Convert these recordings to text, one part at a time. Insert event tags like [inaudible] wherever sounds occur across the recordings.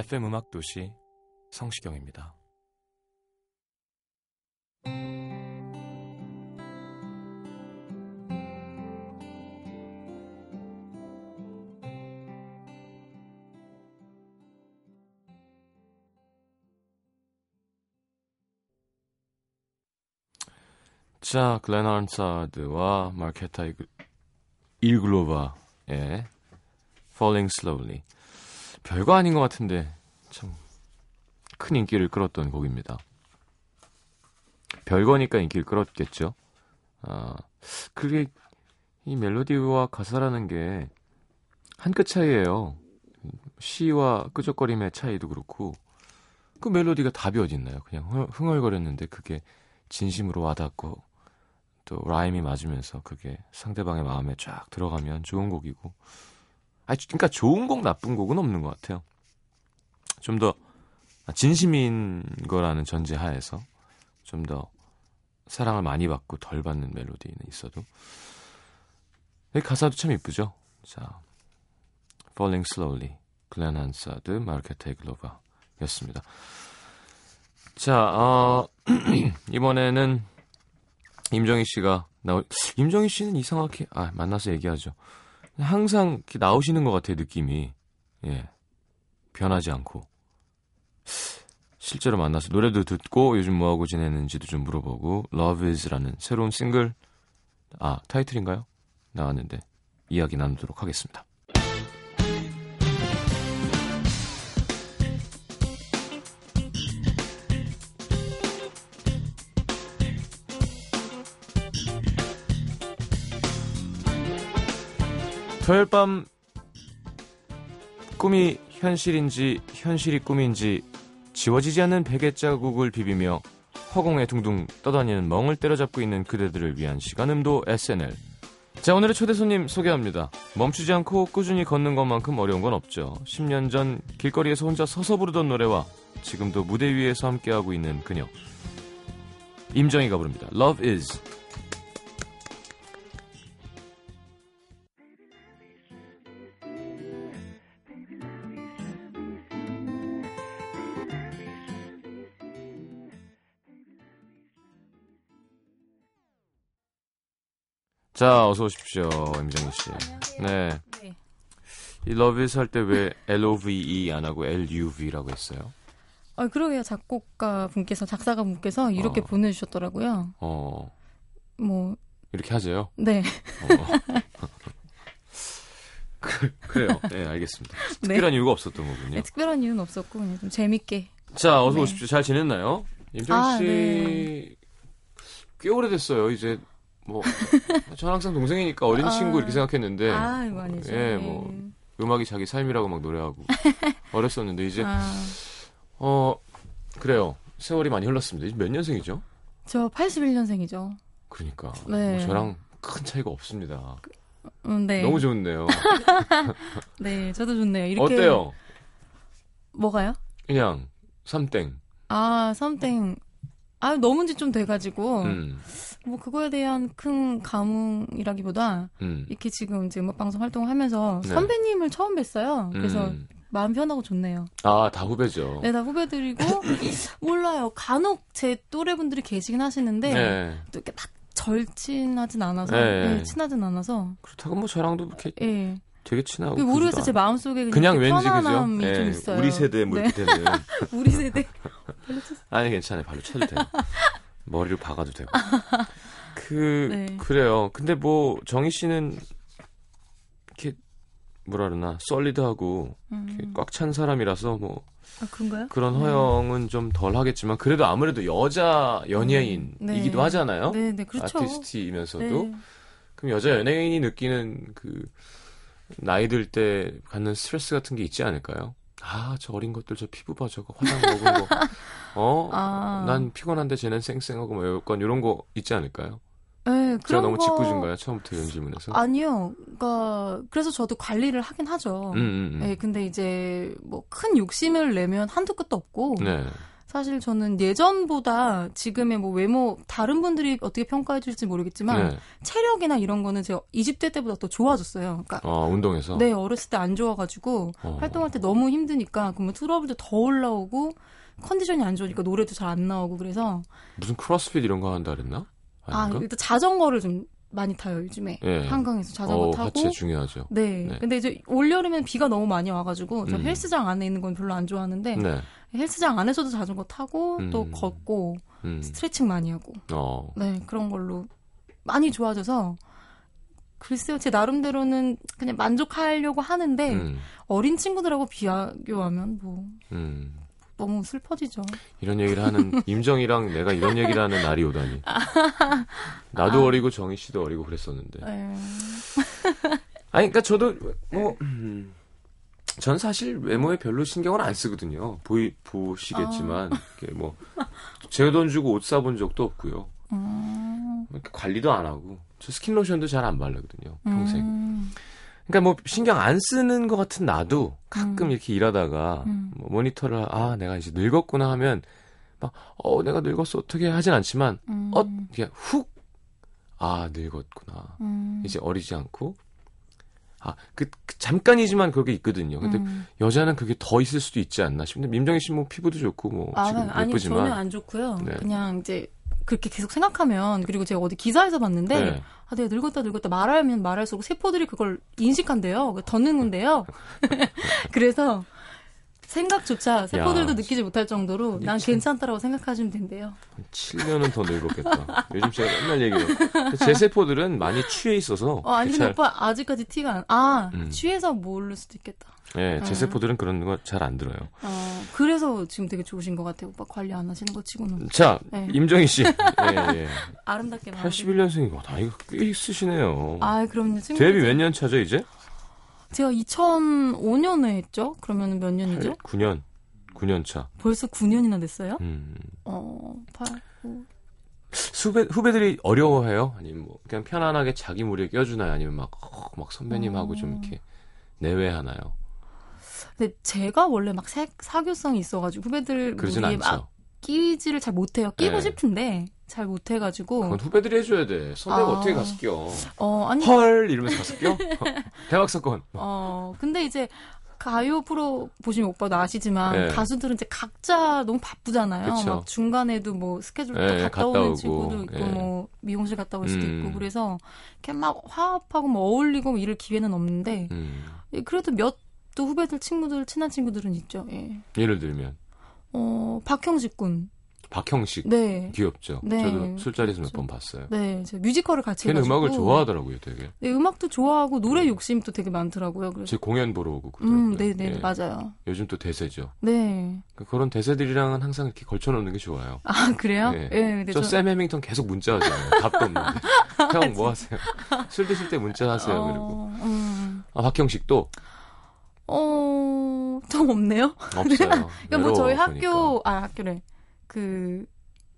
FM 음악 도시 성시경입니다. 자, 글렌 한사드와 마케타 이글- 일글로바의 Falling Slowly. 별거 아닌 것 같은데 참 큰 인기를 끌었던 곡입니다. 별거니까 인기를 끌었겠죠. 아, 그게 이 멜로디와 가사라는 게 한 끗 차이예요. 시와 끄적거림의 차이도 그렇고 그 멜로디가 답이 어딨나요? 그냥 흥- 흥얼거렸는데 그게 진심으로 와닿고 또 라임이 맞으면서 그게 상대방의 마음에 쫙 들어가면 좋은 곡이고 아, 그러니까 좋은 곡, 나쁜 곡은 없는 것 같아요. 좀 더 진심인 거라는 전제 하에서 좀 더 사랑을 많이 받고 덜 받는 멜로디는 있어도 이 가사도 참 이쁘죠. 자, Falling Slowly, 글렌 한사드, 마르케타 이글로바였습니다. 자, 어, [clears throat] 이번에는 임정희 씨가 나오, 임정희 씨는 이상하게 아 만나서 얘기하죠. 항상 이렇게 나오시는 것 같아요, 느낌이. 예. 변하지 않고. 실제로 만나서 노래도 듣고 요즘 뭐하고 지내는지도 좀 물어보고 Love Is라는 새로운 싱글 아 타이틀인가요? 나왔는데 이야기 나누도록 하겠습니다. 토요일 밤 꿈이 현실인지 현실이 꿈인지 지워지지 않는 베개 자국을 비비며 허공에 둥둥 떠다니는 멍을 때려잡고 있는 그대들을 위한 시간음도 SNL. 자, 오늘의 초대 손님 소개합니다. 멈추지 않고 꾸준히 걷는 것만큼 어려운 건 없죠. 10년 전 길거리에서 혼자 서서 부르던 노래와 지금도 무대 위에서 함께하고 있는 그녀. 임정희가 부릅니다. Love is. 자, 어서 오십시오, 임정희 씨. 네. 네. 이 Love is 할때 왜 L-O-V-E 안 하고 L-U-V라고 했어요? 아, 그러게요. 작곡가 분께서, 작사가 분께서 이렇게 어. 보내주셨더라고요. 어, 뭐, 이렇게 하세요? 네. 어. [laughs] 그, 그래요. 네, 알겠습니다. 특별한 이유가 없었던 거군요. 네, 특별한 이유는 없었고, 그냥 좀 재밌게. 자, 어서 네. 오십시오. 잘 지냈나요? 임정희 아, 씨, 네. 꽤 오래됐어요. 이제, 뭐, [laughs] 전 항상 동생이니까 어린 아. 친구 이렇게 생각했는데, 아, 이거 아니죠. 예, 뭐, 음악이 자기 삶이라고 막 노래하고, [laughs] 어렸었는데, 이제, 아, 어, 그래요. 세월이 많이 흘렀습니다. 이제 몇 년생이죠? 저 81년생이죠. 그러니까. 네. 뭐 저랑 큰 차이가 없습니다. 음, 네. 너무 좋네요. [laughs] 네, 저도 좋네요. 이렇게. 어때요? 뭐가요? 그냥, 삼땡. 아, 썸띵. 아, 너무 지좀 돼가지고, 음, 뭐, 그거에 대한 큰 감흥이라기보다, 음. 이렇게 지금 이제 음악방송 활동을 하면서 네. 선배님을 처음 뵀어요. 그래서 음. 마음 편하고 좋네요. 아, 다 후배죠. 네, 다 후배들이고, [laughs] 몰라요. 간혹 제 또래분들이 계시긴 하시는데, 네. 또 이렇게 막 절친하진 않아서, 네. 네, 친하진 않아서, 그렇다고 뭐 저랑도 이렇게 예. 되게 친하고. 그 모르겠어요. 제 마음속에 않- 그냥 이렇게 왠지 편안함이 그죠? 좀 예, 있어요. 우리 세대 뭐 네. 이렇게 되는. [laughs] 우리 세대. 아니 괜찮아요. 발로 차도 돼요. [laughs] 머리를 박아도 되고. 그 네. 그래요. 근데 뭐 정희 씨는 뭐라 그러나 솔리드하고 음. 꽉찬 사람이라서 뭐 아, 그런가요? 그런 허용은 좀덜 하겠지만 그래도 아무래도 여자 연예인이기도 네. 하잖아요. 네, 네, 그렇죠. 아티스트이면서도 네. 그럼 여자 연예인이 느끼는 그 나이 들 때 갖는 스트레스 같은 게 있지 않을까요? 아, 저 어린 것들 저 피부 봐 저거 화장 먹은 거. 어? [laughs] 아. 난 피곤한데 쟤는 쌩쌩하고 뭐 약간 이런 거 있지 않을까요? 네, 제가 그런 너무 거- 짓궂은가요? 처음부터 이런 질문에서. 아니요. 그러니까 그래서 저도 관리를 하긴 하죠. 음, 음, 음. 네, 근데 이제 뭐 큰 욕심을 내면 한두 끝도 없고 네. 사실 저는 예전보다 지금의 뭐 외모 다른 분들이 어떻게 평가해 주실지 모르겠지만 네. 체력이나 이런 거는 제가 20대 때보다 더 좋아졌어요. 그러니까 어, 운동에서. 네, 어렸을 때 안 좋아가지고 어. 활동할 때 너무 힘드니까 그러면 트러블도 더 올라오고 컨디션이 안 좋으니까 노래도 잘 안 나오고 그래서 무슨 크로스핏 이런 거 한다 그랬나? 아 아닌가? 일단 자전거를 좀 많이 타요 요즘에 예. 한강에서 자전거 어, 타고 하체 중요하죠. 네. 네. 근데 이제 올 여름엔 비가 너무 많이 와가지고 저 음. 헬스장 안에 있는 건 별로 안 좋아하는데 네. 헬스장 안에서도 자전거 타고 또 음. 걷고 음. 스트레칭 많이 하고 어. 네 그런 걸로 많이 좋아져서 글쎄요 제 나름대로는 그냥 만족하려고 하는데 음. 어린 친구들하고 비교하면 뭐 음. 너무 슬퍼지죠. 이런 얘기를 하는 [laughs] 임정이랑 내가 이런 얘기를 하는 날이 오다니. 나도 어리고 정희 씨도 어리고 그랬었는데. 네. 아니, 그러니까 저도 뭐, 음, 전 사실 외모에 별로 신경을 안 쓰거든요. 보이 보시겠지만, 이렇게 뭐, 제 돈 주고 옷 사본 적도 없고요. 음, 이렇게 관리도 안 하고, 저 스킨 로션도 잘 안 바르거든요. 평생. 음, 그러니까 뭐 신경 안 쓰는 것 같은 나도 가끔 음. 이렇게 일하다가 음. 뭐 모니터를 아 내가 이제 늙었구나 하면 막 어 내가 늙었어 어떻게 하진 않지만 음, 어 그냥 훅아 늙었구나 음, 이제 어리지 않고 아그 잠깐이지만 그게 있거든요. 근데 음. 여자는 그게 더 있을 수도 있지 않나 싶은데 임정희 씨 뭐 피부도 좋고 뭐 아, 지금 아니 예쁘지만 전혀 안 좋고요. 네. 그냥 이제 그렇게 계속 생각하면 그리고 제가 어디 기사에서 봤는데 네. 아 내가 늙었다 늙었다 말하면 말할수록 세포들이 그걸 인식한대요. 더 늙는데요. [laughs] [laughs] 그래서 생각조차 세포들도 야, 느끼지 못할 정도로 난 참- 괜찮다라고 생각하시면 된대요. 7년은 더 늙었겠다. 요즘 제가 맨날 얘기해요. 제 세포들은 많이 취해 있어서 어, 아니 근데 잘- 오빠 아직까지 티가 안. 아 음. 취해서 모를 수도 있겠다. 예, 제 음. 세포들은 그런 거 잘 안 들어요. 어 그래서 지금 되게 좋으신 것 같아요. 오빠 관리 안 하시는 거 치고는 자, 네. 임정희 씨. [laughs] 예, 예. 아름답게 마무리. 81년생이고 나이가 꽤 있으시네요. 아 그럼요. 친구들. 데뷔 몇 년 차죠, 이제? 제가 2005년에 했죠. 그러면 몇 년이죠? 9년. 9년 차. 벌써 9년이나 됐어요? 음. 어, 8, 9. 후배, 후배들이 어려워해요? 아니면 뭐, 그냥 편안하게 자기 무리에 껴주나요? 아니면 막, 어, 막 선배님하고 좀 어. 이렇게 내외하나요? 근데 제가 원래 막 사, 사교성이 있어가지고 후배들 무리에. 막 끼지를 잘 못해요. 끼고 네. 싶은데 잘 못해가지고. 그건 후배들이 해줘야 돼. 선배가 아. 어떻게 가서 껴? 어, 아니, 헐! 이러면서 가서 껴? [laughs] 대박 사건. 어, 근데 이제 가요 프로 보시면 오빠도 아시지만 네. 가수들은 이제 각자 너무 바쁘잖아요. 그쵸. 막 중간에도 뭐 스케줄 또 네, 갔다, 오는 오고, 친구도 있고 네. 뭐 미용실 갔다 올 수도 음. 있고 그래서 이렇게 막 화합하고 뭐 어울리고 이럴 기회는 없는데 음. 예, 그래도 몇 또 후배들 친구들 친한 친구들은 있죠. 예. 예를 들면, 어 박형식 군. 박형식. 네. 귀엽죠? 네. 저도 술자리에서 몇 그렇죠. 번 봤어요. 네, 제가 뮤지컬을 같이 걔는 해가지고 음악을 좋아하더라고요, 되게. 네, 음악도 좋아하고 노래 욕심도 되게 많더라고요. 그래서 제 공연 보러 오고 그러더라고요. 음, 네, 네, 예. 맞아요. 요즘 또 대세죠. 네. 그- 그런 대세들이랑은 항상 이렇게 걸쳐놓는 게 좋아요. 아 그래요? 네. 예, 근데 저 해밍턴 계속 문자 하잖아요. 답도 없는데. [laughs] 형 뭐 하세요? 술 드실 때 문자 하세요. 어, 그리고. 음. 아, 박형식 또 어, 좀 없네요. 없어요. [laughs] 그러니까 뭐 저희 학교, 아, 학교래. 그,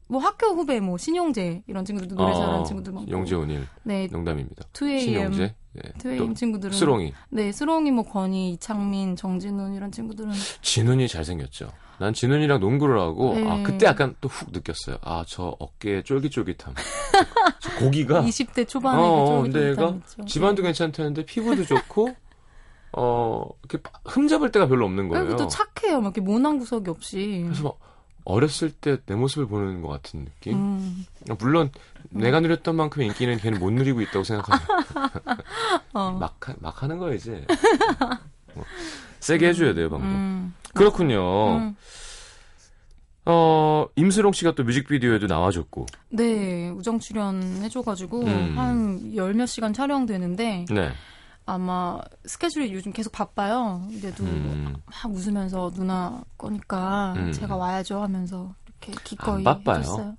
뭐 학교 후배, 뭐, 신용재, 이런 친구들도 노래 보니까. 잘하는 어, 친구들 많고. 용재 온일. 네, 농담입니다. 2AM. 신용재. 네. 2AM 또 친구들은. 스롱이. 네, 스롱이, 뭐, 권희, 이창민, 정진훈, 이런 친구들은. 진훈이 잘생겼죠. 난 진훈이랑 농구를 하고, 네. 아, 그때 약간 또 훅 느꼈어요. 아, 저 어깨 쫄깃쫄깃함. 저, 저 고기가. [laughs] 20대 초반에 어, 그 어, 근데 쫄깃쫄깃함 얘가 있죠. 집안도 괜찮다는데 피부도 좋고, 어, 이렇게 흠잡을 데가 별로 없는 거예요. 그리고 또 착해요. 막 이렇게 모난 구석이 없이. 그래서 막 어렸을 때 내 모습을 보는 것 같은 느낌. 음, 물론 내가 누렸던 만큼의 인기는 걔는 못 누리고 있다고 생각하면 [laughs] 어. 막, 하- 막 하는 거야 이제. 뭐, 세게 해줘야 돼요 방금. 음, 그렇군요. 음. 어 임수롱 씨가 또 뮤직비디오에도 나와줬고. 네, 우정 출연 해줘가지고, 음. 한열 몇 시간 촬영되는데, 네. 아마 스케줄이 요즘 계속 바빠요. 근데도 음. 막 웃으면서 누나 거니까 음. 제가 와야죠 하면서 이렇게 기꺼이 안 바빠요. 해줬어요.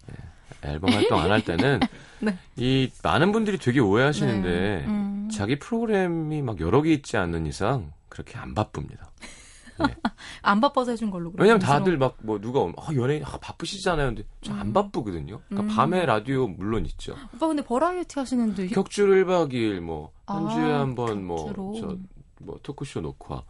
앨범 활동 안 할 때는 [laughs] 네. 이 많은 분들이 되게 오해하시는데 네. 음. 자기 프로그램이 막 여러 개 있지 않는 이상 그렇게 안 바쁩니다. [laughs] 안 바빠서 해준 걸로. 왜냐면 다들 막 뭐 누가 오면 아, 연예인 아, 바쁘시잖아요. 근데 저안 음. 바쁘거든요. 그러니까 음. 밤에 라디오 물론 있죠. 오빠 근데 버라이어티 하시는데 격주를 1박 2일 뭐한 아, 주에 한 번뭐 격주로. 저뭐 토크쇼 녹화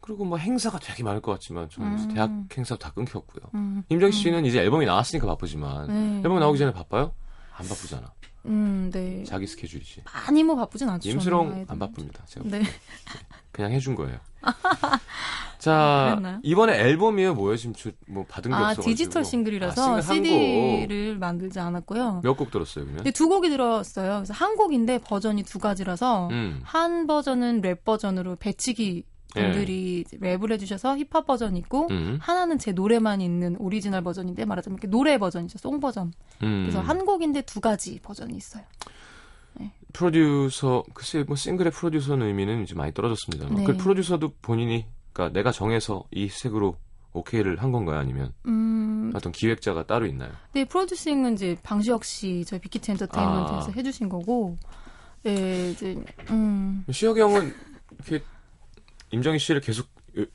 그리고 뭐 행사가 되게 많을 것 같지만 저는 음. 대학 행사 다 끊겼고요. 음, 임정희 씨는 이제 앨범이 나왔으니까 바쁘지만 네. 앨범 나오기 전에 바빠요? 안 바쁘잖아. 음, 네. 자기 스케줄이지. 많이 뭐 바쁘진 않죠. 임수롱. 안 바쁩니다. 제가 네. [laughs] 그냥 해준 거예요. [laughs] 자 그랬나요? 이번에 앨범이에요 뭐예요 지금 저, 뭐 받은 게 아, 없어가지고 디지털 싱글이라서 아, 싱글. CD를 만들지 않았고요. 몇 곡 들었어요 그러면? 근데 두 곡이 들었어요. 그래서 한 곡인데 버전이 두 가지라서 음. 한 버전은 랩 버전으로 배치기 분들이 이제 랩을 해주셔서 힙합 버전이 있고 음. 하나는 제 노래만 있는 오리지널 버전인데 말하자면 이렇게 노래 버전이죠. song 버전. 음. 그래서 한 곡인데 두 가지 버전이 있어요. 프로듀서 글쎄 뭐 싱글의 프로듀서는 의미는 이제 많이 떨어졌습니다. 네. 그 프로듀서도 본인이 그러니까 내가 정해서 이 색으로 오케이를 한 건가요? 아니면 음, 어떤 기획자가 따로 있나요? 네, 프로듀싱은 이제 방시혁 씨, 저희 빅히트 엔터테인먼트에서 아. 해주신 거고, 예, 이제, 음, 시혁이 형은 이렇게 임정희 씨를 계속 으-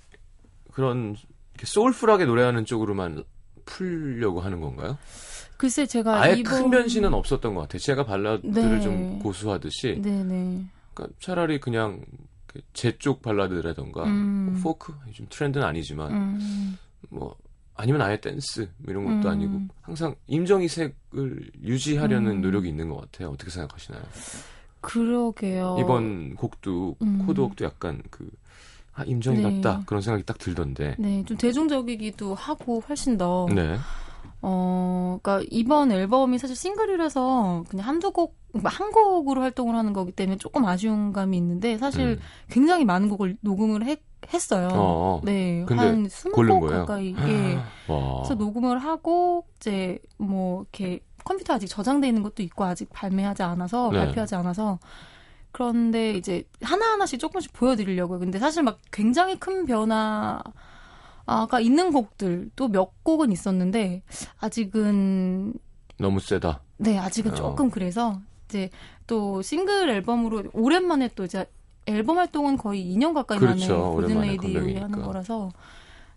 그런 소울풀하게 노래하는 쪽으로만 풀려고 하는 건가요? 글쎄 제가 아예 이번 큰 변신은 없었던 것 같아요. 제가 발라드를 네. 좀 고수하듯이 네네. 그러니까 차라리 그냥 제 쪽 발라드라던가 음. 포크 요즘 트렌드는 아니지만 음, 뭐 아니면 아예 댄스 뭐 이런 것도 음. 아니고 항상 임정희 색을 유지하려는 음. 노력이 있는 것 같아요. 어떻게 생각하시나요? 그러게요. 이번 곡도 어. 음. 코드곡도 약간 그 아, 임정희 네. 같다 그런 생각이 딱 들던데. 네, 좀 대중적이기도 하고 훨씬 더. 네. 어, 그러니까 이번 앨범이 사실 싱글이라서 그냥 한두 곡, 그러니까 한 곡으로 활동을 하는 거기 때문에 조금 아쉬운 감이 있는데 사실 음. 굉장히 많은 곡을 녹음을 했, 했어요. 어. 네, 한 스무 고른 곡 거예요? 가까이. 예. 와. 그래서 녹음을 하고 이제 뭐 이렇게 컴퓨터 아직 저장돼 있는 것도 있고 아직 발매하지 않아서 네. 발표하지 않아서 그런데 이제 하나 하나씩 조금씩 보여드리려고요. 근데 사실 막 굉장히 큰 변화 가 있는 곡들 또몇 곡은 있었는데 아직은 너무 세다. 네 아직은 어. 조금 그래서 이제 또 싱글 앨범으로 오랜만에 또 이제 앨범 활동은 거의 2년 가까이 그렇죠. 만에 오랜만에 골든레이디 컴백이니까. 하는 거라서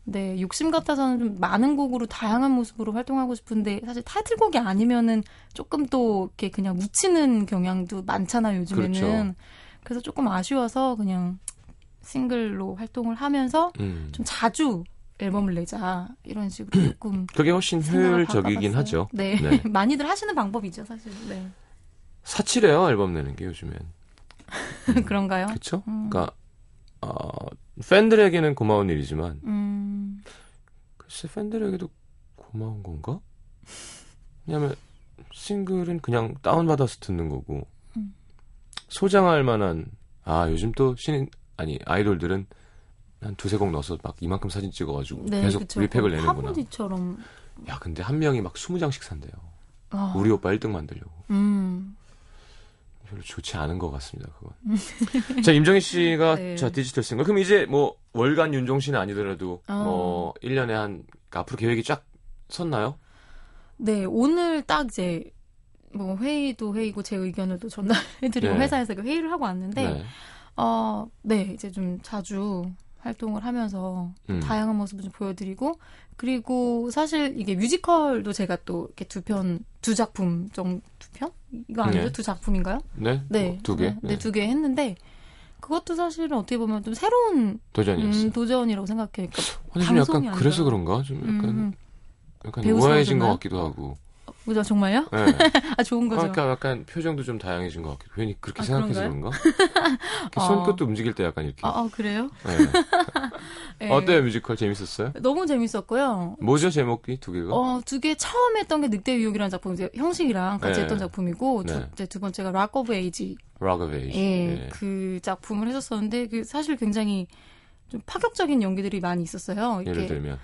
네 욕심 같아서는 좀 많은 곡으로 다양한 모습으로 활동하고 싶은데 사실 타이틀곡이 아니면은 조금 또 이렇게 그냥 묻히는 경향도 많잖아요 요즘에는 그렇죠. 그래서 조금 아쉬워서 그냥 싱글로 활동을 하면서 음. 좀 자주 앨범을 내자 이런 식으로 조금 그게 훨씬 효율적이긴. 하죠. 네. 네. [laughs] 많이들 하시는 방법이죠 사실 네 사치래요 앨범 내는 게 요즘엔. [laughs] 그런가요? 그렇죠? 음. 그러니까 어, 팬들에게는 고마운 일이지만 음, 글쎄 팬들에게도 고마운 건가? 왜냐면 싱글은 그냥 다운받아서 듣는 거고 음. 소장할 만한 아 요즘 또 신인 아니 아이돌들은 한 두세 곡 넣어서 막 이만큼 사진 찍어가지고 네, 계속 그쵸. 리팩을 내는구나. 화분지처럼 야 근데 한 명이 막 20장씩 산대요. 아, 우리 오빠 1등 만들려고. 음, 별로 좋지 않은 것 같습니다. 그건. [laughs] 자 임정희 씨가 네. 자 디지털 싱글 그럼 이제 뭐 월간 윤종 신은 아니더라도 어. 뭐 1년에 한 앞으로 계획이 쫙 섰나요? 네 오늘 딱 이제 뭐 회의도 회의고 제 의견을 또 전달해드리고 네. 회사에서 그 회의를 하고 왔는데 네. 어, 네, 이제 좀 자주 활동을 하면서 음. 다양한 모습을 좀 보여드리고 그리고 사실 이게 뮤지컬도 제가 또 이렇게 두 편, 두 작품 정도 두 편? 이거 아니죠? 네. 두 작품인가요? 네? 네, 뭐, 두 개? 네, 두 개 했는데 그것도 사실은 어떻게 보면 좀 새로운 도전이었어요. 음, 도전이라고 생각해요. 그러니까 아니, 좀 약간 그래서 아니라. 그런가? 좀 약간, 음, 약간 배우 우아해진 것? 같기도 하고. 그죠 정말요? 네. [laughs] 아 좋은 거죠. 그러니까 약간 표정도 좀 다양해진 것 같기도. 괜히 그렇게 아, 생각해서 그런가요? 그런가? [laughs] 어. 손끝도 움직일 때 약간 이렇게. 아, 아, 그래요? 네. [laughs] 네. 어때요 뮤지컬 재밌었어요? 너무 재밌었고요. 뭐죠 제목이 두 개가? 어, 두 개 처음 했던 게 늑대의 유혹이라는 작품, 이제 형식이랑 같이 네. 했던 작품이고, 두, 네. 이제 두 번째가 Rock of Ages. Rock of Age. 예, 네. 그 작품을 했었었는데, 그 사실 굉장히 좀 파격적인 연기들이 많이 있었어요. 예를 들면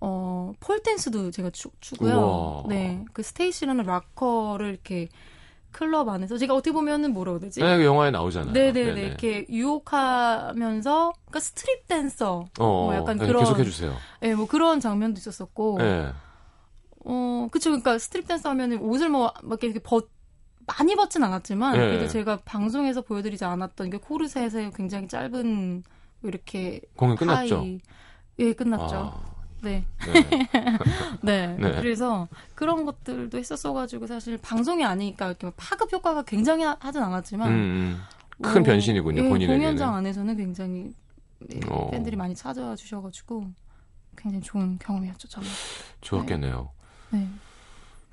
어, 폴 댄스도 제가 추, 추고요. 우와. 네. 그 스테이시라는 락커를 이렇게 클럽 안에서 제가 어떻게 보면은 뭐라고 해야 되지? 네, 그 영화에 나오잖아요. 네네네 이렇게 유혹하면서 그러니까 스트립 댄서 어, 뭐 약간 네, 그런- 계속해 주세요. 예, 뭐 그런 장면도 있었었고 네. 어 그쵸 그러니까 스트립 댄서 하면은 옷을 뭐 막 이렇게 벗 많이 벗진 않았지만 예. 그래도 제가 방송에서 보여드리지 않았던 게 코르셋의 굉장히 짧은 이렇게 공연 끝났죠. 하이- 예 끝났죠. 아, 네. 네. [laughs] 네. 네. 그래서 그런 것들도 했었어가지고 사실 방송이 아니니까 이렇게 파급 효과가 굉장히 하- 하진 않았지만 음, 음. 큰 어, 변신이군요, 예, 본인에게는. 공연장 안에서는 굉장히 예, 어. 팬들이 많이 찾아와 주셔가지고 굉장히 좋은 경험이었죠 저는. 좋았겠네요. 네.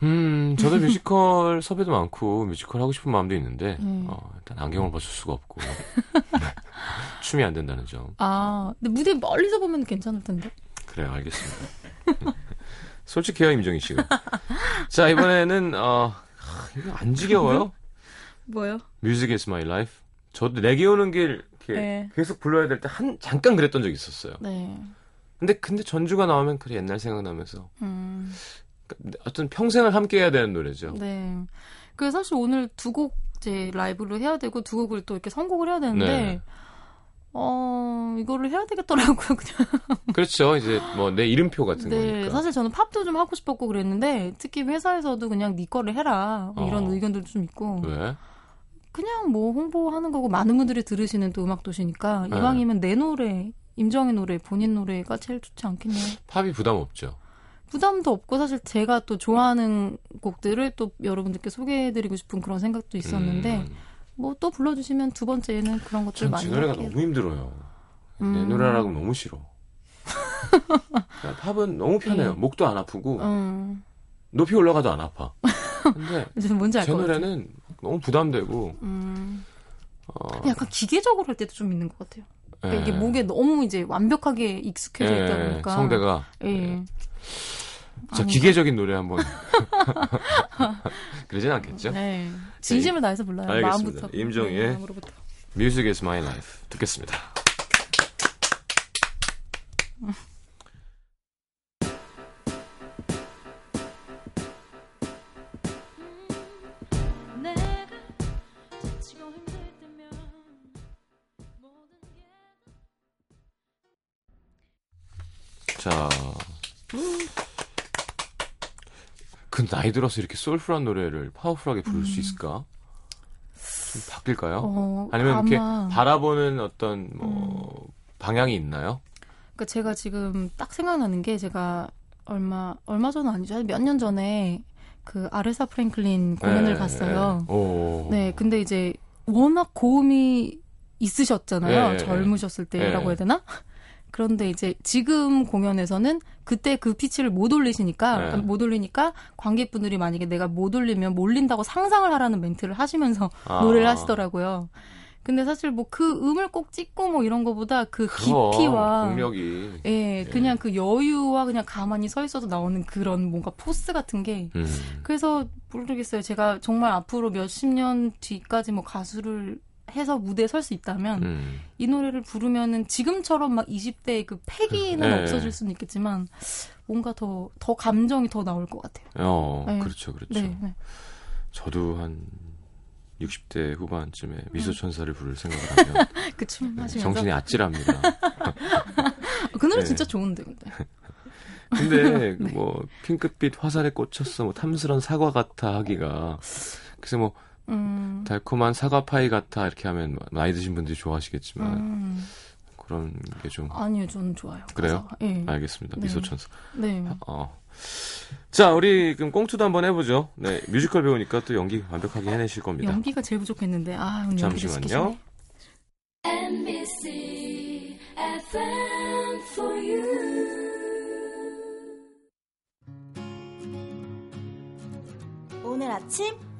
음, 저도 [laughs] 뮤지컬 섭외도 많고 뮤지컬 하고 싶은 마음도 있는데 음. 어, 일단 안경을 벗을 수가 없고 [laughs] 춤이 안 된다는 점. 아, 근데 무대 멀리서 보면 괜찮을 텐데. 그래요, 알겠습니다. [laughs] 솔직해요, 임정희 씨가. 자, 이번에는 어, 하, 이거 안 지겨워요? [laughs] 뭐요? Music is my life. 저도 내게 오는 길 네. 계속 불러야 될 때 한 잠깐 그랬던 적이 있었어요. 네. 근데 근데 전주가 나오면 그래 옛날 생각나면서 음, 어떤 평생을 함께 해야 되는 노래죠. 네. 그래서 사실 오늘 두 곡 이제 라이브를 해야 되고 두 곡을 또 이렇게 선곡을 해야 되는데 네. 어 이거를 해야 되겠더라고요 [laughs] 그냥. 그렇죠. 이제 뭐 내 이름표 같은 네, 거니까. 사실 저는 팝도 좀 하고 싶었고 그랬는데 특히 회사에서도 그냥 네 거를 해라 뭐 이런 어. 의견들도 좀 있고 왜? 그냥 뭐 홍보하는 거고 많은 분들이 들으시는 또 음악 도시니까 네. 이왕이면 내 노래 임정의 노래 본인 노래가 제일 좋지 않겠냐 팝이 부담 없죠. 부담도 없고 사실 제가 또 좋아하는 곡들을 또 여러분들께 소개해드리고 싶은 그런 생각도 있었는데 음, 뭐 또 불러주시면 두 번째에는 그런 것들 많이 전제 노래가 할게요. 너무 힘들어요. 내 음. 노래라고 너무 싫어. [laughs] 팝은 너무 편해요. 네. 목도 안 아프고 음, 높이 올라가도 안 아파. 근데 [laughs] 이제 뭔지 알 제. 노래는 너무 부담되고 음, 어, 약간 기계적으로 할 때도 좀 있는 것 같아요. 그러니까 예. 이게 목에 너무 이제 완벽하게 익숙해져 있다 예, 보니까 성대가 예. 자 아니, 기계적인 노래 한번 [laughs] 그러진 않겠죠? 네. 진심을 다해서 불러요. 알겠습니다. 마음부터. 임정희의 네, 마음으로부터. Music is my life 듣겠습니다. [laughs] 나이 들어서 이렇게 소울풀한 노래를 파워풀하게 부를 수 있을까? 좀 바뀔까요? 어, 아니면 이렇게 아마- 바라보는 어떤 뭐 방향이 있나요? 그러니까 제가 지금 딱 생각나는 게 제가 얼마 얼마 전은 아니죠. 몇 년 전에 그 아레사 프랭클린 공연을 네, 봤어요. 네. 오. 네, 근데 이제 워낙 고음이 있으셨잖아요. 네, 젊으셨을 때라고 네. 해야 되나? 그런데 이제 지금 공연에서는 그때 그 피치를 못 올리시니까 네. 그러니까 못 올리니까 관객분들이 만약에 내가 못 올리면 몰린다고 상상을 하라는 멘트를 하시면서 아. 노래를 하시더라고요. 근데 사실 뭐 그 음을 꼭 찍고 뭐 이런 거보다 그 깊이와 공력이. 예, 그냥 그 여유와 그냥 가만히 서 있어도 나오는 그런 뭔가 포스 같은 게 음. 그래서 모르겠어요. 제가 정말 앞으로 몇십 년 뒤까지 뭐 가수를 해서 무대에 설 수 있다면 음. 이 노래를 부르면은 지금처럼 막 20대의 그 패기는 네. 없어질 수는 있겠지만 뭔가 더, 더 감정이 더 나올 것 같아요. 어, 네. 그렇죠, 그렇죠. 네. 네. 저도 한 60대 후반쯤에 미소 천사를 부를 생각을 하면 [laughs] 그춤 네, 하시면서. 정신이 아찔합니다. [laughs] 그 노래 네. 진짜 좋은데, 근데. 근데 [laughs] 네. 뭐 핑크빛 화살에 꽂혔어, 뭐 탐스런 사과 같아 하기가 그래서 뭐 음. 달콤한 사과 파이 같아 이렇게 하면 나이 드신 분들이 좋아하시겠지만 음. 그런 게 좀 아니요, 저는 좋아요. 그래요? 예. 알겠습니다. 네. 미소 천사. 네. 어. 자, 우리 그럼 꽁투도 한번 해보죠. 네, 뮤지컬 배우니까 또 연기 완벽하게 해내실 겁니다. 연기가 제일 부족했는데, 아, 잠시만요. NBC FM for you. 오늘 아침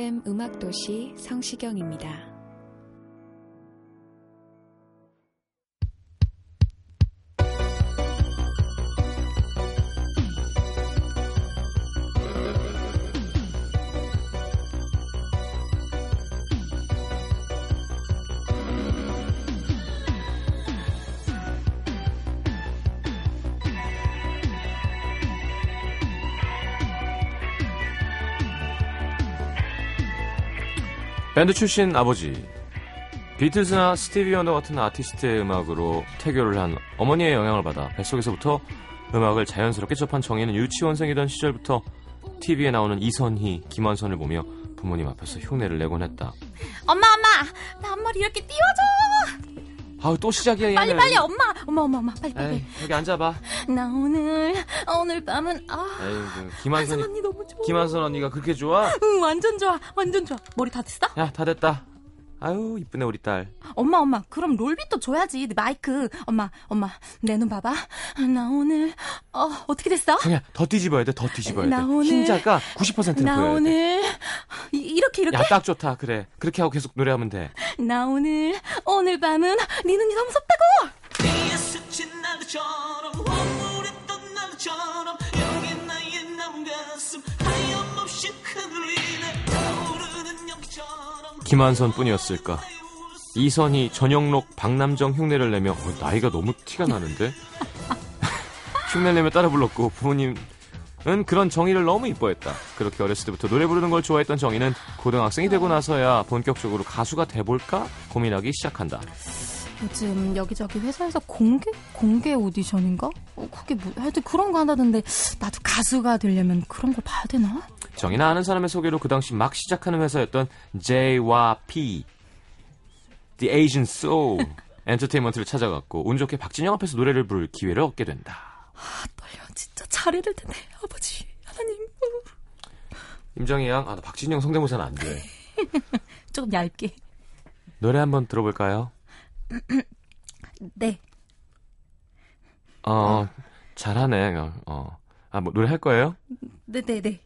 FM 음악도시 성시경입니다. 밴드 출신 아버지. 비틀즈나 스티비 원더 같은 아티스트의 음악으로 태교를 한 어머니의 영향을 받아 뱃속에서부터 음악을 자연스럽게 접한 정희는 유치원생이던 시절부터 TV에 나오는 이선희, 김완선을 보며 부모님 앞에서 흉내를 내곤 했다. 엄마 엄마 나 앞머리 이렇게 띄워줘 아우 또 시작이야 얘는. 빨리 빨리 엄마 엄마 엄마 엄마 빨리 빨리 에이, 여기 앉아봐. 나 오늘 오늘 밤은 아 에이, 그 완선 김완선 언니 너무 좋아 김완선 언니가 그렇게 좋아? 응 완전 좋아 완전 좋아 머리 다 됐어? 야, 다 됐다. 아유, 이쁘네 우리 딸. 엄마 엄마 그럼 롤빗도 줘야지 내 마이크 엄마 엄마 내 눈 봐봐 나 오늘 어 어떻게 됐어? 정야, 더 뒤집어야 돼. 더 뒤집어야 돼. 나 오늘- 흰자가 90%는 나 보여야 돼. 오늘 이, 이렇게 이렇게 야, 딱 좋다. 그래. 그렇게 하고 계속 노래하면 돼. 나 오늘 오늘 밤은 네 눈이 너무 무섭다고 김한선 뿐이었을까? 이선희, 전영록, 박남정 흉내를 내며 어, 나이가 너무 티가 나는데? [laughs] 흉내 내며 따라 불렀고 부모님은 그런 정의를 너무 이뻐했다. 그렇게 어렸을 때부터 노래 부르는 걸 좋아했던 정의는 고등학생이 되고 나서야 본격적으로 가수가 돼볼까 고민하기 시작한다. 요즘 여기저기 회사에서 공개 공개 오디션인가? 어, 그게 뭐 하여튼 그런 거 한다던데 나도 가수가 되려면 그런 걸 봐야 되나? 정의나 아는 사람의 소개로 그 당시 막 시작하는 회사였던 J와 P, The Asian Soul [laughs] 엔터테인먼트를 찾아갔고 운 좋게 박진영 앞에서 노래를 부를 기회를 얻게 된다. 아 떨려 진짜 잘해야 될 텐데 아버지 하나님 임정희 양, 아, 나 박진영 성대모사는 안 돼. [laughs] 조금 얇게 노래 한번 들어볼까요? 네 어, 잘하네. 어, 어. 아, 뭐, 노래 할 거예요? 네네네.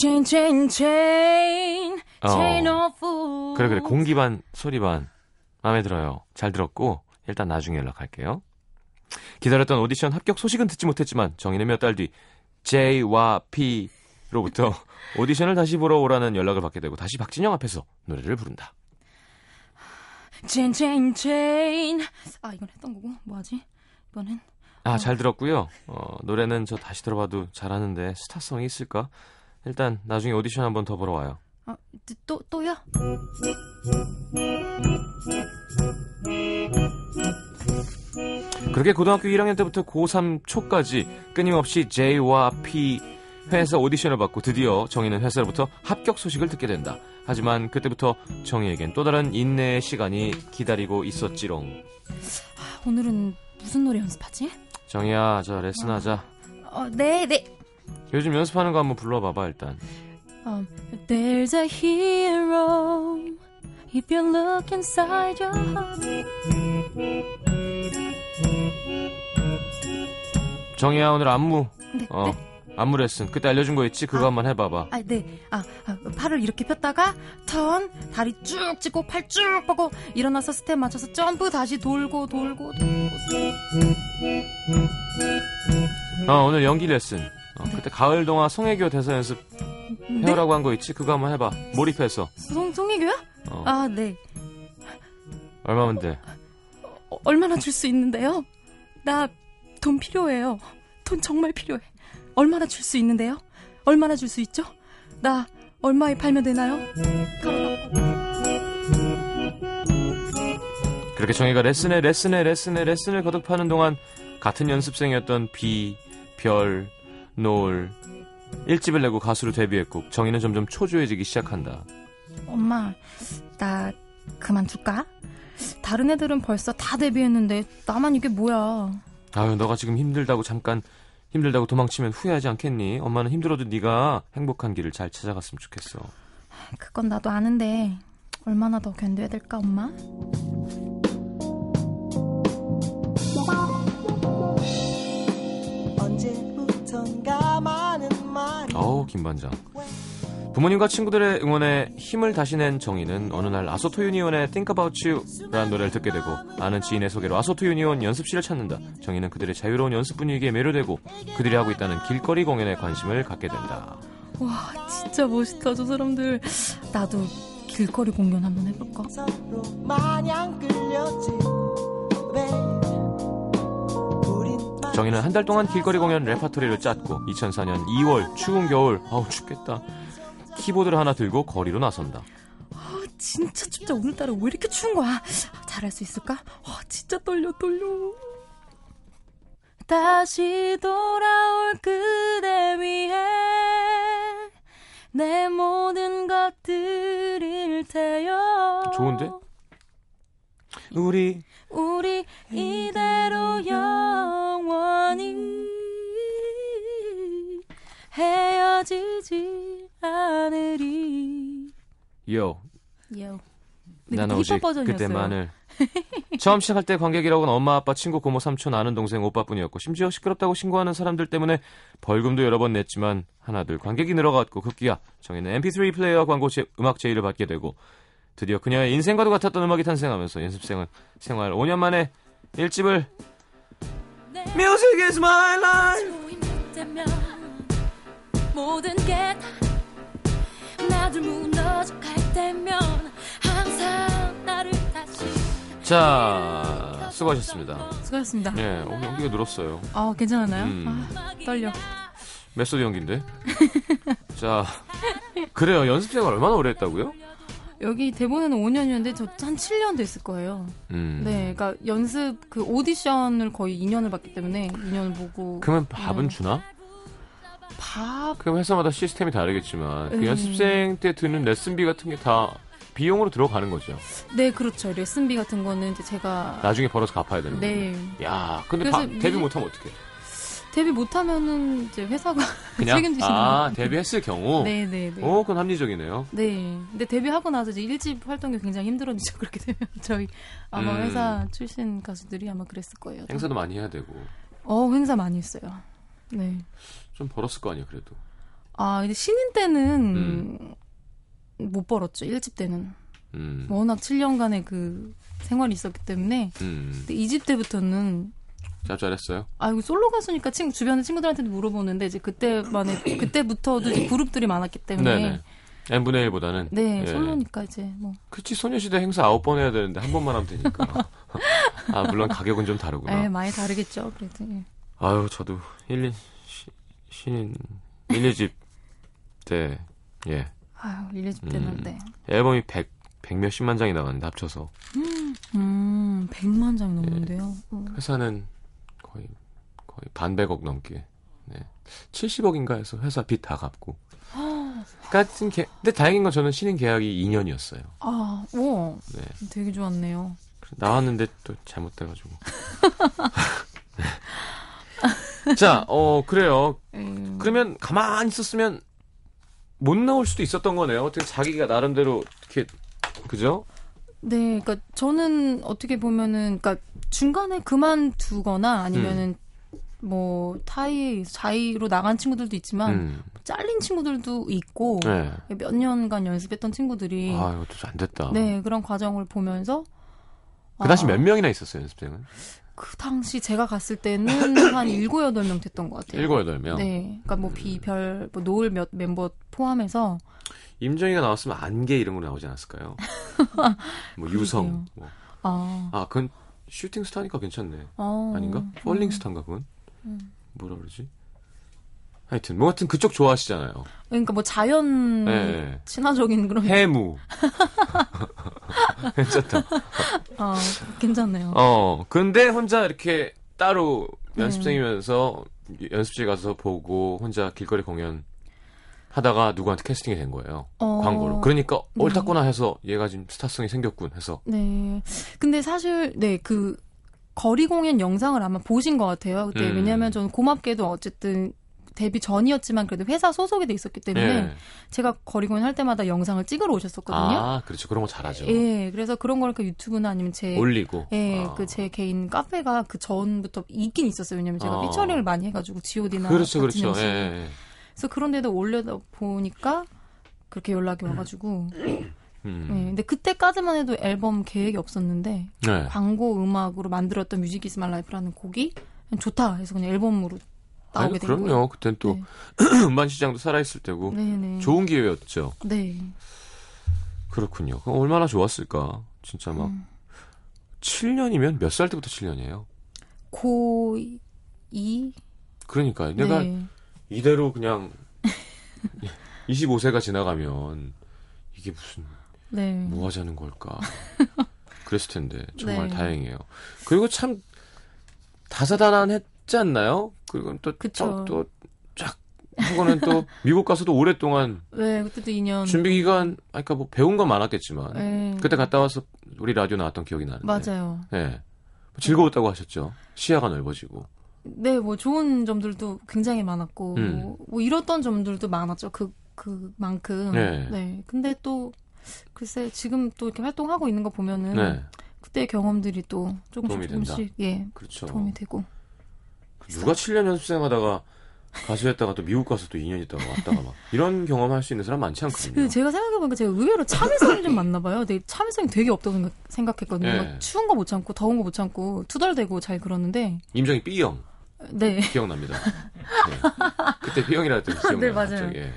Chain, chain, chain, 어. chain of fools. 그래, 그래. 공기 반, 소리 반. 마음에 들어요. 잘 들었고, 일단 나중에 연락할게요. 기다렸던 오디션 합격 소식은 듣지 못했지만, 정희는 몇달 뒤, J와 P로부터 [laughs] 오디션을 다시 보러 오라는 연락을 받게 되고, 다시 박진영 앞에서 노래를 부른다. Chain, chain, chain. 아, 이건 했던 거고. 뭐하지? 이번엔. 아, 잘 들었고요. 어, 노래는 저 다시 들어봐도 잘하는데, 스타성이 있을까? 일단, 나중에 오디션 한 번 더 보러 와요. 아, 또, 또요? 그렇게 고등학교 1학년 때부터 고3 초까지 끊임없이 J와 P 회사 오디션을 받고 드디어 정희는 회사로부터 합격 소식을 듣게 된다. 하지만 그때부터 정희에겐 또 다른 인내의 시간이 기다리고 있었지롱. 아, 오늘은 무슨 노래 연습하지? 정희야, 저 레슨 하자. 어, 네, 네. 요즘 연습하는 거 한번 불러봐봐 일단. Um, there's a hero if you look inside your heart. 정희야 오늘 안무. 네, 어, 네. 안무 레슨. 그때 알려준 거 있지? 그거 아. 한번 해봐봐. 아, 네. 아, 아, 팔을 이렇게 폈다가 턴, 다리 쭉 찢고 팔 쭉 뻗고 일어나서 스텝 맞춰서 점프 다시 돌고 돌고 돌고. 어, 오늘 연기 레슨. 어, 그때 가을 동화 송혜교 대사 연습 네? 해오라고 한 거 있지? 그거 한번 해봐. 몰입해서. 송 송혜교야? 어, 아, 네. 얼마면 돼? 어, 얼마나 줄 수 있는데요? 나 돈 필요해요. 돈 정말 필요해. 얼마나 줄 수 있는데요? 얼마나 줄 수 있죠? 나 얼마에 팔면 되나요? 그렇게 정희가 레슨에 레슨에 레슨에 레슨을 거듭하는 동안 같은 연습생이었던 비, 별, 노을 일집을 내고 가수로 데뷔했고 정희는 점점 초조해지기 시작한다. 엄마, 나 그만둘까? 다른 애들은 벌써 다 데뷔했는데 나만 이게 뭐야? 아유 너가 지금 힘들다고 잠깐 힘들다고 도망치면 후회하지 않겠니? 엄마는 힘들어도 네가 행복한 길을 잘 찾아갔으면 좋겠어. 그건 나도 아는데 얼마나 더 견뎌야 될까, 엄마? 김반장. 부모님과 친구들의 응원에 힘을 다시 낸 정희는 어느 날 아소토 유니온의 Think About You라는 노래를 듣게 되고 아는 지인의 소개로 아소토 유니온 연습실을 찾는다. 정희는 그들의 자유로운 연습 분위기에 매료되고 그들이 하고 있다는 길거리 공연에 관심을 갖게 된다. 와 진짜 멋있다 저 사람들. 나도 길거리 공연 한번 해볼까? 정희는 한 달 동안 길거리 공연 레파토리를 짰고 2004년 2월 추운 겨울 아우 춥겠다. 키보드를 하나 들고 거리로 나선다. 아, 진짜 춥다. 오늘따라 왜 이렇게 추운 거야? 잘할 수 있을까? 아, 진짜 떨려, 떨려. 다시 돌아올 그대 위해 내 모든 것들을 테요. 좋은데? 우리 헤어지지 않으리. 요 요. 나는 오직. 그때만을 [laughs] 처음 시작할 때 관객이라고는 엄마 아빠 친구 고모 삼촌 아는 동생 오빠뿐이었고 심지어 시끄럽다고 신고하는 사람들 때문에 벌금도 여러 번 냈지만 하나둘 관객이 늘어갔고 급기야 정희는 mp3 플레이어 광고 제, 음악 제의를 받게 되고 드디어 그녀의 인생과도 같았던 음악이 탄생하면서 연습생 생활 5년 만에 1집을 Music is my life 모든 게 나들 무너져 갈 때면 항상 나를 다시 자 수고하셨습니다 수고하셨습니다. 예 어, 연기가 늘었어요 아 괜찮았나요? 음. 아, 떨려. 메소드 연기인데 [laughs] 자 그래요 연습 생활 얼마나 오래 했다고요? 여기 대본에는 5년이었는데 저 한 7년 됐을 거예요. 음. 네, 그러니까 연습 그 오디션을 거의 2년을 봤기 때문에 2년을 보고 그러면 밥은 네. 주나? 밥 그럼 회사마다 시스템이 다르겠지만 그 음. 연습생 때 드는 레슨비 같은 게 다 비용으로 들어가는 거죠. 네, 그렇죠. 레슨비 같은 거는 이제 제가 나중에 벌어서 갚아야 되는 네. 거예요. 야, 근데 바- 미- 데뷔 못하면 어떡해? 데뷔 못 하면은 이제 회사가 [laughs] 책임지시는 아 거예요. 데뷔했을 경우. 네, 네, 네. 어, 그건 합리적이네요. 네. 근데 데뷔하고 나서 이제 1집 활동이 굉장히 힘들어지죠. [laughs] 그렇게 되면 저희 아마 음. 회사 출신 가수들이 아마 그랬을 거예요. 행사도 많이 해야 되고 어, 행사 많이 했어요. 네. 좀 벌었을 거 아니에요, 그래도. 아, 근데 신인 때는 음. 못 벌었죠. 1집 때는. 음. 워낙 7년간의 그 생활이 있었기 때문에. 음. 근데 2집 때부터는 짭짤했어요. 아, 이거 솔로 가수니까 친구 주변의 친구들한테도 물어보는데 이제 그때만에 [coughs] 그때부터도 이제 그룹들이 많았기 때문에 네네. n분의 1보다는. 네, 예. 솔로니까 이제 뭐 그치, 소녀시대 행사 아홉 번 해야 되는데 한 번만 하면 되니까. [laughs] 아, 물론 가격은 좀 다르구나. 에, 많이 다르겠죠. 그래도 예. 아유, 저도 1, 2, 시, 신인 1, 2집 때, 예. 아유, 1집 때는 음. 네. 앨범이 100, 100 몇십만 장이 나갔는데 합쳐서. 음, 100만 장이 넘는데요. 음. 회사는 거의, 거의 반백억 넘게. 네. 70억인가 해서 회사 빚 다 갚고. [gasps] 같은 게, 근데 다행인 건 저는 신인 계약이 2년이었어요. 아, 오, 네. 되게 좋았네요. 나왔는데 또 잘못돼가지고. [laughs] 네. [laughs] 자, 어, 그래요. 음. 그러면 가만히 있었으면 못 나올 수도 있었던 거네요. 어떻게 자기가 나름대로 이렇게 그죠? 네, 그러니까 저는 어떻게 보면은 그러니까 중간에 그만두거나 아니면은 뭐 타이 자의로 나간 친구들도 있지만 음. 잘린 친구들도 있고 네. 몇 년간 연습했던 친구들이 아, 이것도 안 됐다. 네 그런 과정을 보면서 그 당시 아, 몇 명이나 있었어요, 연습생은? 그 당시 제가 갔을 때는 [clears throat] 한 일곱 여덟 명 됐던 것 같아요. 일곱 여덟 명. 네, 그러니까 뭐 비별 뭐 노을 몇 멤버 포함해서 임정희가 나왔으면 안개 이런 거 나오지 않았을까요? [laughs] 뭐 유성. 뭐. 아, 아, 그건 슈팅 스타니까 괜찮네. 어, 아닌가? 음. 펄링 스타인가 그건? 음. 뭐라 그러지? 하여튼 뭐 하여튼 그쪽 좋아하시잖아요. 그러니까 뭐 자연 네. 친화적인 그런 해무. [laughs] [laughs] 괜찮다. 어, 괜찮네요. 어, 근데 혼자 이렇게 따로 네. 연습생이면서 연습실 가서 보고 혼자 길거리 공연 하다가 누구한테 캐스팅이 된 거예요. 어, 광고로. 그러니까 네. 옳았구나 해서 얘가 지금 스타성이 생겼군 해서. 네. 근데 사실, 네, 그, 거리 공연 영상을 아마 보신 것 같아요. 그때. 음. 왜냐면 저는 고맙게도 어쨌든 데뷔 전이었지만 그래도 회사 소속이 돼 있었기 때문에 예. 제가 거리 공연 할 때마다 영상을 찍으러 오셨었거든요. 아, 그렇죠. 그런 거 잘하죠. 예, 그래서 그런 걸그 유튜브나 아니면 제 올리고. 예, 아. 그제 개인 카페가 그 전부터 있긴 있었어요. 왜냐면 제가 어. 피처링을 많이 해 가지고 G.O.D나 그렇죠, 그렇죠. 형식. 예, 예. 그래서 그런 데다 올려다 보니까 그렇게 연락이 와 가지고. 음. 네, 근데 그때까지만 해도 앨범 계획이 없었는데 네. 광고 음악으로 만들었던 Music is my life라는 곡이 좋다 해서 그냥 앨범으로 나오게 아니, 된 그럼요. 그땐 또 네. [clears throat] 음반 시장도 살아있을 때고 네네. 좋은 기회였죠. 네. 그렇군요. 그럼 얼마나 좋았을까? 진짜 막 음. 7년이면 몇 살 때부터 7년이에요? 고2? 그러니까 내가 네. 이대로 그냥 [laughs] 25세가 지나가면 이게 무슨 네. 뭐 하자는 걸까? [laughs] 그랬을 텐데 정말 네. 다행이에요. 그리고 참 다사다난했 지 않나요? 그리고 그쵸. 또또쫙 하고는 또 [laughs] 미국 가서도 오랫동안 네, 그때도 2년. 준비 기간, 아까 그러니까 뭐 배운 건 많았겠지만 네. 그때 갔다 와서 우리 라디오 나왔던 기억이 나는데. 맞아요. 네. 즐거웠다고 하셨죠. 시야가 넓어지고. 네, 뭐 좋은 점들도 굉장히 많았고, 음. 뭐, 뭐 잃었던 점들도 많았죠. 그, 그만큼. 네. 근데 또, 글쎄, 지금 또 이렇게 활동하고 있는 거 보면은, 네. 그때의 경험들이 또 조금씩. 조금씩, 예, 그렇죠. 도움이 되고. 누가 7년 연습생 하다가 가수했다가 또 미국 가서 또 2년 있다가 왔다가 막 이런 경험 할 수 있는 사람 많지 않거든요. 근데 제가 생각해보니까 제가 의외로 참을성이 좀 많나 봐요. 근데 참을성이 되게 없다고 생각, 생각했거든요. 네. 막 추운 거 못 참고, 더운 거 못 참고, 투덜대고 잘 그러는데, 임정희 B형 네. 기억납니다. 네. 그때 B형이라 했더니 기억나요. 네, 맞아요. 갑자기. 예.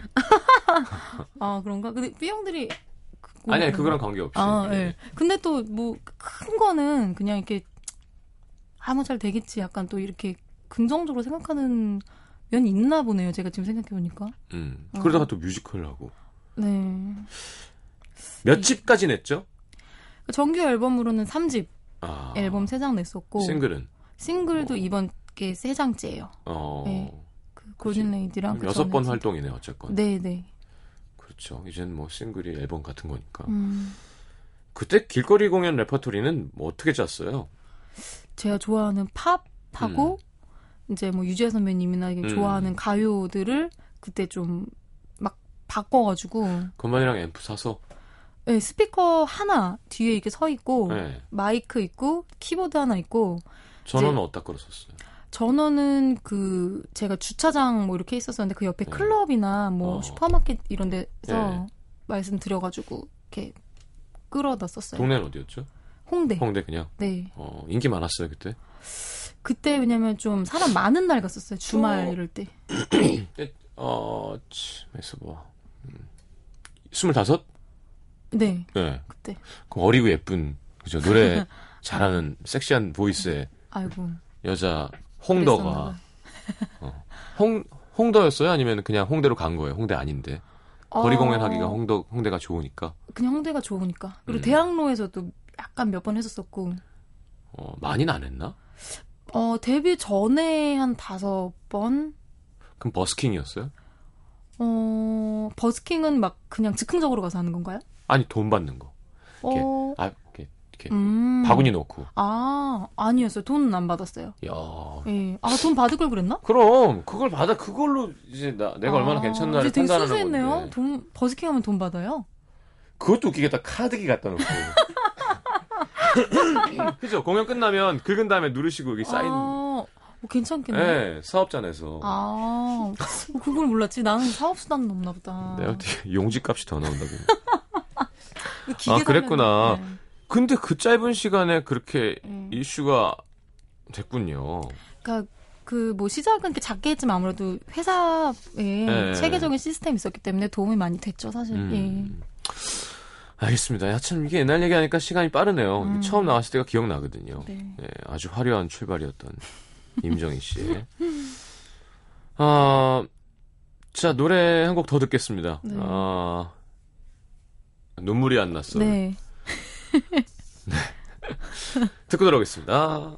아, 그런가? 근데 B형들이. 그- 아니, 아니 그거랑 관계없이. 아, 예. 예. 근데 또 뭐 큰 거는 그냥 이렇게 아무 잘 되겠지 약간 또 이렇게 긍정적으로 생각하는 면이 있나 보네요. 제가 지금 생각해 보니까. 음. 어. 그러다가 또 뮤지컬 하고. 네. 몇 집까지 냈죠? 정규 앨범으로는 3집 아. 앨범 3장 냈었고 싱글은 싱글도 이번 게 3장째예요. 어. 네. 그 Golden Lady랑 그 여섯 번 전에 활동이네 어쨌건. 네, 네. 그렇죠. 이젠 뭐 싱글이 앨범 같은 거니까. 음. 그때 길거리 공연 레퍼토리는 뭐 어떻게 짰어요? 제가 좋아하는 팝하고 이제 뭐 유재 선배님이나 음. 좋아하는 가요들을 그때 좀 막 바꿔가지고 건반이랑 앰프 사서. 네, 스피커 하나 뒤에 이렇게 서 있고 네. 마이크 있고 키보드 하나 있고 전원은 어디다 걸었었어요? 전원은 그 제가 주차장 뭐 이렇게 있었는데 그 옆에 네. 클럽이나 뭐 어. 슈퍼마켓 이런 데서 네. 말씀드려가지고 이렇게 끌어다 썼어요. 동네는 어디였죠? 홍대. 홍대 그냥. 네. 어, 인기 많았어요 그때. 그때 왜냐면 좀 사람 많은 날 갔었어요. 주말 어. 이럴 때. 어, 참에서 뭐. 음, 25? 네. 네. 그때. 그 어리고 예쁜 그죠 노래 [laughs] 잘하는 섹시한 보이스의 아이고. 여자 홍더가 어, 홍 홍더였어요? 아니면 그냥 홍대로 간 거예요? 홍대 아닌데 거리 어, 공연 하기가 홍더 홍대가 좋으니까 그냥 홍대가 좋으니까. 그리고 음. 대학로에서도 약간 몇 번 했었었고. 어, 많이는 안 했나? 어, 데뷔 전에 한 다섯 번? 그럼 버스킹이었어요? 어, 버스킹은 막 그냥 즉흥적으로 가서 하는 건가요? 아니 돈 받는 거. 이렇게 어, 아 이렇게 이렇게 음. 바구니 넣고. 아, 아니었어요. 돈은 안 받았어요. 야. 예. 아, 돈 받을 걸 그랬나? 그럼 그걸 받아 그걸로 이제 나 내가 얼마나 아, 괜찮나를 이제 되게 판단하는 순수했네요. 돈, 버스킹 하면 돈 받아요? 그것도 웃기겠다. 카드기 갖다 놓고. [laughs] [laughs] 그죠? 공연 끝나면 긁은 다음에 누르시고 여기 사인. 아, 어, 괜찮겠네. 네, 사업자 내서. 아, 어, 그걸 몰랐지. 나는 사업수단은 없나 보다. 내가 어떻게 용지 값이 더 나온다고. 그 아, 그랬구나. 네. 근데 그 짧은 시간에 그렇게 음. 이슈가 됐군요. 그러니까 그 뭐 시작은 작게 했지만 아무래도 회사에 네. 체계적인 시스템이 있었기 때문에 도움이 많이 됐죠, 사실. 음. 알겠습니다. 야, 참, 이게 옛날 얘기하니까 시간이 빠르네요. 음. 처음 나왔을 때가 기억나거든요. 예. 네. 네, 아주 화려한 출발이었던 [laughs] 임정희 씨의. 아, 자, 노래 한 곡 더 듣겠습니다. 네. 아, 눈물이 안 났어요. 네. [laughs] 듣고 들어오겠습니다.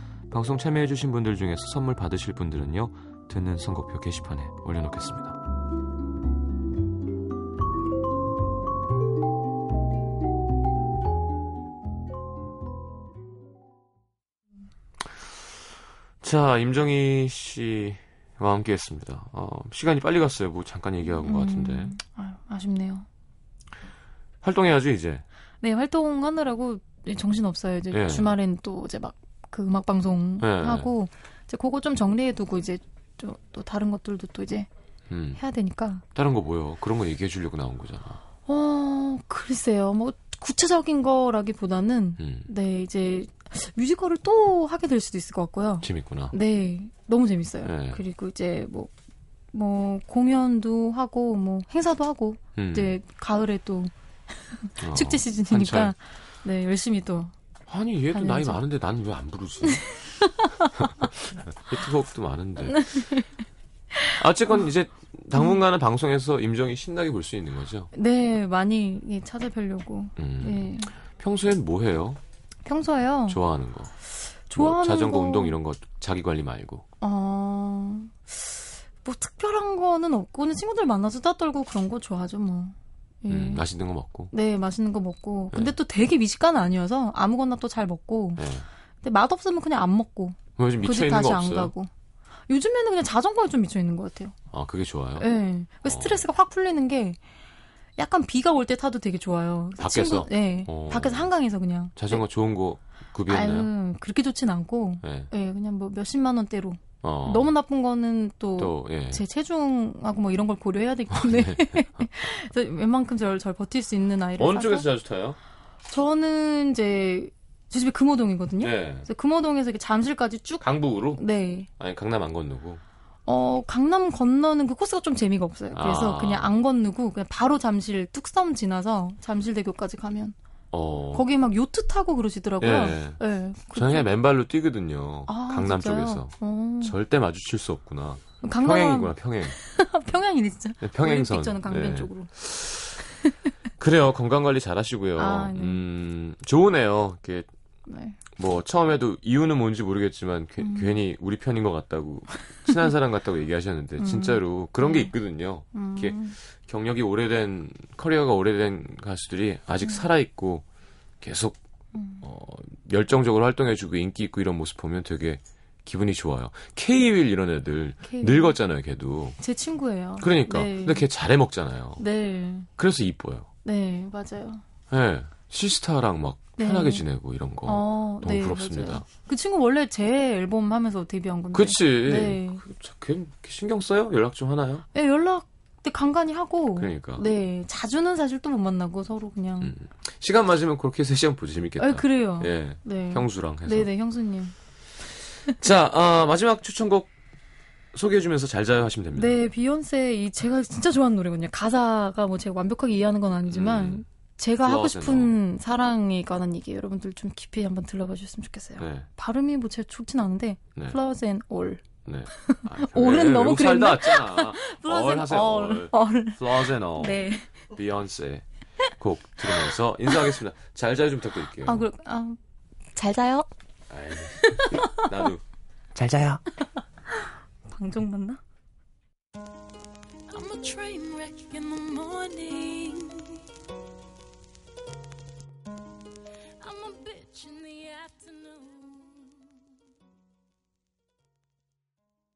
방송 참여해주신 분들 중에서 선물 받으실 분들은요 듣는 선곡표 게시판에 올려놓겠습니다. 자, 임정희 씨와 함께 했습니다. 어, 시간이 빨리 갔어요. 뭐 잠깐 얘기한 것 같은데. 음, 아유, 아쉽네요. 활동해야죠, 이제. 네, 활동하느라고 정신 없어요. 이제 예. 주말엔 또 이제 막 그 음악 방송 예. 하고 이제 그거 좀 정리해두고 이제 또, 또 다른 것들도 또 이제 음. 해야 되니까. 다른 거 뭐요? 그런 거 얘기해 주려고 나온 거잖아. 어, 글쎄요. 뭐 구체적인 거라기보다는 음. 네 이제 뮤지컬을 또 하게 될 수도 있을 것 같고요. 재밌구나. 네, 너무 재밌어요. 네. 그리고 이제 뭐, 뭐, 공연도 하고, 뭐, 행사도 하고, 음. 이제 가을에 또 어, [laughs] 축제 시즌이니까, 한창. 네, 열심히 또. 아니 얘도 나이. 많은데 나는 왜 안 부르지? [laughs] 히트곡도 많은데. 어쨌건 이제 당분간은 방송에서 임정이 신나게 볼 수 있는 거죠. 네, 많이 예, 찾아뵈려고. 음. 네. 평소엔 뭐 해요? 평소에요. 좋아하는 거. 좋아하는 뭐 자전거 거- 운동 이런 거 자기 관리 말고. 어, 뭐 특별한 거는 없고, 그냥 친구들 만나서 수다 떨고 그런 거 좋아하죠, 뭐. 예. 음, 맛있는 거 먹고. 네, 맛있는 거 먹고. 근데 네. 또 되게 미식가는 아니어서 아무거나 또 잘 먹고. 네. 근데 맛 없으면 그냥 안 먹고. 요즘 미쳐 있는 다시 거 안? 가고. 요즘에는 그냥 자전거에 좀 미쳐 있는 것 같아요. 아 그게 좋아요. 예. 그 스트레스가 확 풀리는 게 약간 비가 올 때 타도 되게 좋아요. 밖에서? 친구, 네. 어. 밖에서 한강에서 그냥. 자전거 좋은 거 구비했나요? 아유, 그렇게 좋진 않고. 네. 예, 그냥 뭐 몇십만 원대로. 어. 너무 나쁜 거는 또, 또 예. 제 체중하고 뭐 이런 걸 고려해야 되기 때문에. [laughs] 그래서 웬만큼 절, 절 버틸 수 있는 아이를 어느 사서 쪽에서 자주 타요? 저는 이제 제 집이 금호동이거든요. 네. 그래서 금호동에서 이렇게 잠실까지 쭉 강북으로? 네. 아니 강남 안 건너고. 어, 강남 건너는 그 코스가 좀 재미가 없어요. 그래서 아. 그냥 안 건너고 그냥 바로 잠실 뚝섬 지나서 잠실대교까지 가면 어. 거기 막 요트 타고 그러시더라고요. 예. 네. 저는 그냥 맨발로 뛰거든요. 아, 강남 진짜요? 쪽에서. 어. 절대 마주칠 수 없구나. 강남 평행이구나, 평행. [laughs] 평양이네 진짜. 네, 평행선. 저는 강변 네. 쪽으로. [laughs] 그래요. 건강 관리 잘 하시고요. 아, 네. 음, 좋으네요. 이렇게 네. 뭐 처음에도 이유는 뭔지 모르겠지만 괜- 음. 괜히 우리 편인 것 같다고 친한 사람 같다고 얘기하셨는데 [laughs] 음. 진짜로 그런 게 음. 있거든요. 음. 이렇게 경력이 오래된 커리어가 오래된 가수들이 아직 살아 있고 계속 음. 어, 열정적으로 활동해주고 인기 있고 이런 모습 보면 되게 기분이 좋아요. K-윌 이런 애들 K-윌. 늙었잖아요, 걔도. 제 친구예요. 그러니까. 네. 근데 걔 잘해 먹잖아요. 네. 그래서 이뻐요. 네, 맞아요. 예. 시스타랑 막 네. 편하게 지내고 이런 거. 어, 너무 네, 부럽습니다. 맞아요. 그 친구 원래 제 앨범 하면서 데뷔한 건데. 그치. 네. 그, 자, 걔 신경 써요? 연락 좀 하나요? 네, 연락 때 간간히 하고. 그러니까. 네, 자주는 사실 또 못 만나고 서로 그냥. 음. 시간 맞으면 그렇게 해서 시간 보지 재밌겠다. 아, 그래요. 예. 네. 형수랑 해서. 네네, 형수님. [laughs] 자, 아, 마지막 추천곡 소개해주면서 잘 자요 하시면 됩니다. 네, 비욘세 이 제가 진짜 좋아하는 노래거든요. 가사가 뭐 제가 완벽하게 이해하는 건 아니지만 음. 제가 하고 싶은 사랑에 관한 얘기 여러분들 좀 깊이 한번 들어봐 주셨으면 좋겠어요. 네. 발음이 뭐 제가 좋진 않은데 네. Flowers and All. 네. 아, [laughs] 올은 너무 어, 그랬나? 살다 왔잖아. [laughs] 얼, 얼. Flaws and All. 네. 비욘세 곡 들으면서 인사하겠습니다. 잘 자요 좀 부탁드릴게요. 아, 그, 아, 잘 자요. 아이, 나도. [laughs] 잘 자요. 방종 맞나? I'm a train wreck in the morning. I'm a bitch in the afternoon.